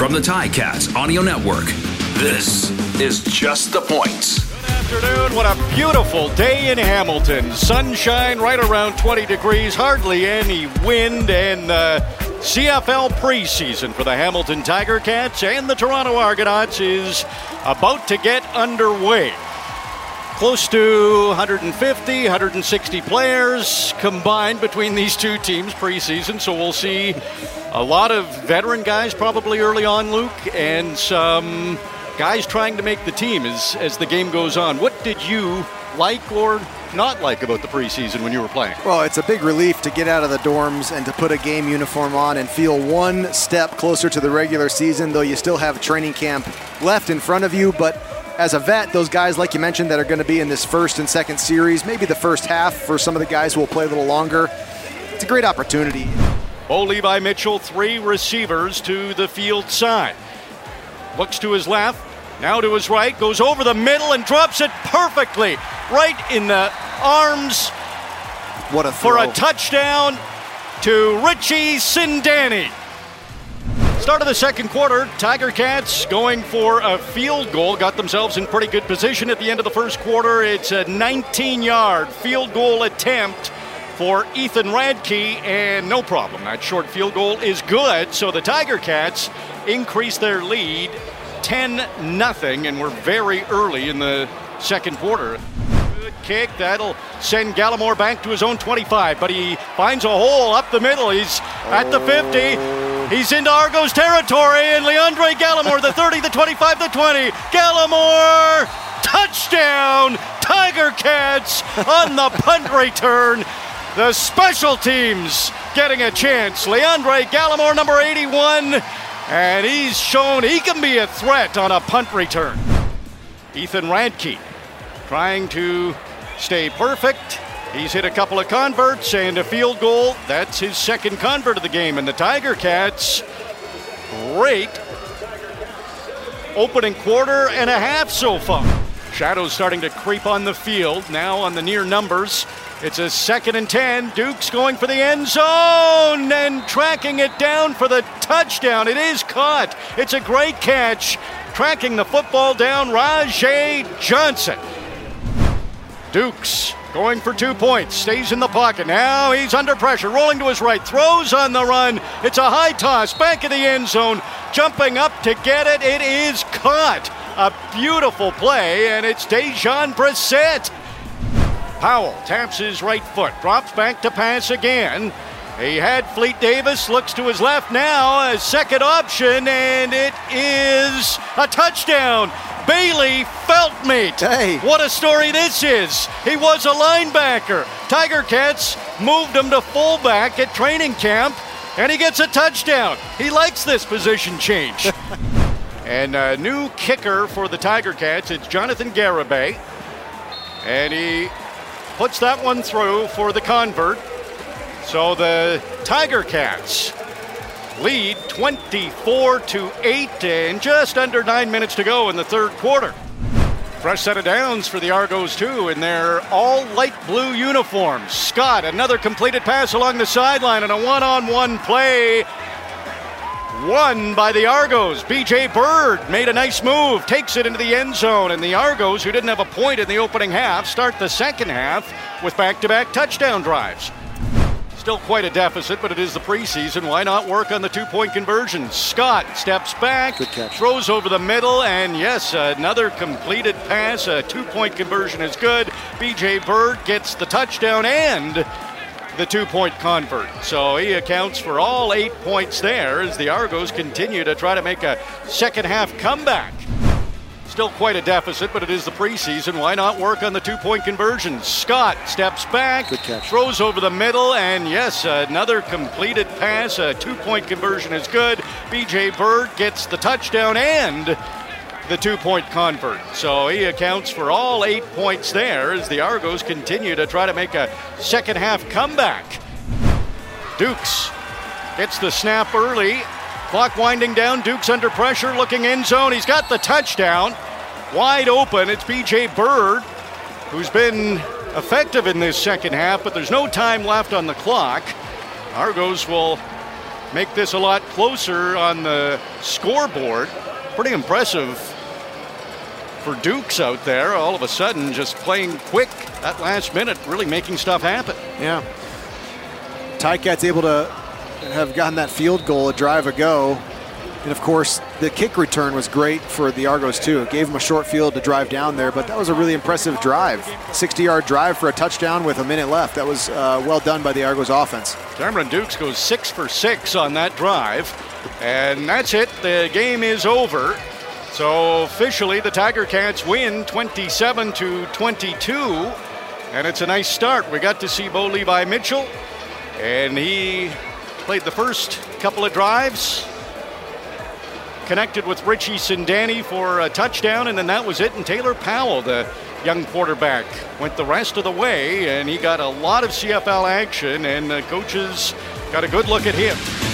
From the Ticats Audio Network, this is Just the Points. Good afternoon. What a beautiful day in Hamilton. Sunshine right around 20 degrees, hardly any wind, and the CFL preseason for the Hamilton Tiger Cats and the Toronto Argonauts is about to get underway. Close to 150, 160 players combined between these two teams preseason, so we'll see a lot of veteran guys probably early on, Luke, and some guys trying to make the team as, as the game goes on. What did you like or not like about the preseason when you were playing? Well, it's a big relief to get out of the dorms and to put a game uniform on and feel one step closer to the regular season, though you still have training camp left in front of you. But as a vet, those guys, like you mentioned, that are going to be in this first and second series, maybe the first half for some of the guys who will play a little longer, it's a great opportunity. Bo Levi Mitchell, three receivers to the field side. Looks to his left, now to his right, goes over the middle and drops it perfectly right in the arms What a for a touchdown to Richie Sindani. Start of the second quarter, Tiger Cats going for a field goal. Got themselves in pretty good position at the end of the first quarter. It's a 19 yard field goal attempt for Ethan Ratke, and no problem. That short field goal is good. So the Tiger Cats increase their lead 10 nothing, and we're very early in the second quarter. Good kick. That'll send Gallimore back to his own 25, but he finds a hole up the middle. He's at the 50. He's into Argos territory, and Leandre Gallimore, the 30, the 25, the 20. Gallimore, touchdown! Tiger Cats on the punt return. The special teams getting a chance. Leandre Gallimore, number 81, and he's shown he can be a threat on a punt return. Ethan Ratke trying to stay perfect. He's hit a couple of converts and a field goal. That's his second convert of the game. And the Tiger Cats, great opening quarter and a half so far. Shadows starting to creep on the field now on the near numbers. It's a second and 10. Duke's going for the end zone and tracking it down for the touchdown. It is caught. It's a great catch. Tracking the football down, Rajay Johnson. Dukes going for two points, stays in the pocket. Now he's under pressure, rolling to his right, throws on the run. It's a high toss, back of the end zone, jumping up to get it. It is caught. A beautiful play, and it's Dejon Brissett. Powell taps his right foot, drops back to pass again. He had Fleet Davis, looks to his left now, a second option, and it is a touchdown. Bailey Feltmate. Hey. What a story this is. He was a linebacker. Tiger Cats moved him to fullback at training camp, and he gets a touchdown. He likes this position change. and a new kicker for the Tiger Cats, it's Jonathan Garibay. And he puts that one through for the convert. So the Tiger Cats lead 24 to 8 and just under 9 minutes to go in the third quarter. Fresh set of downs for the Argos too in their all light blue uniforms. Scott, another completed pass along the sideline and a one-on-one play won by the Argos. BJ Bird made a nice move, takes it into the end zone, and the Argos, who didn't have a point in the opening half, start the second half with back to back touchdown drives. Still quite a deficit, but it is the preseason. Why not work on the two point conversion? Scott steps back, throws over the middle, and yes, another completed pass. A two point conversion is good. BJ Bird gets the touchdown and the two point convert. So he accounts for all eight points there as the Argos continue to try to make a second half comeback. Still quite a deficit, but it is the preseason. Why not work on the two point conversion? Scott steps back, throws over the middle, and yes, another completed pass. A two point conversion is good. BJ Bird gets the touchdown and the two point convert. So he accounts for all eight points there as the Argos continue to try to make a second half comeback. Dukes gets the snap early. Clock winding down. Dukes under pressure, looking end zone. He's got the touchdown. Wide open. It's BJ Bird, who's been effective in this second half, but there's no time left on the clock. Argos will make this a lot closer on the scoreboard. Pretty impressive for Dukes out there. All of a sudden, just playing quick at last minute, really making stuff happen. Yeah. Ticats able to have gotten that field goal a drive ago. And of course, the kick return was great for the Argos too. It gave them a short field to drive down there, but that was a really impressive drive. 60-yard drive for a touchdown with a minute left. That was uh, well done by the Argos offense. Cameron Dukes goes six for six on that drive, and that's it. The game is over. So officially, the Tiger Cats win 27 to 22, and it's a nice start. We got to see Bo Levi Mitchell, and he played the first couple of drives connected with Richie Sindani for a touchdown, and then that was it. And Taylor Powell, the young quarterback, went the rest of the way, and he got a lot of CFL action, and the coaches got a good look at him.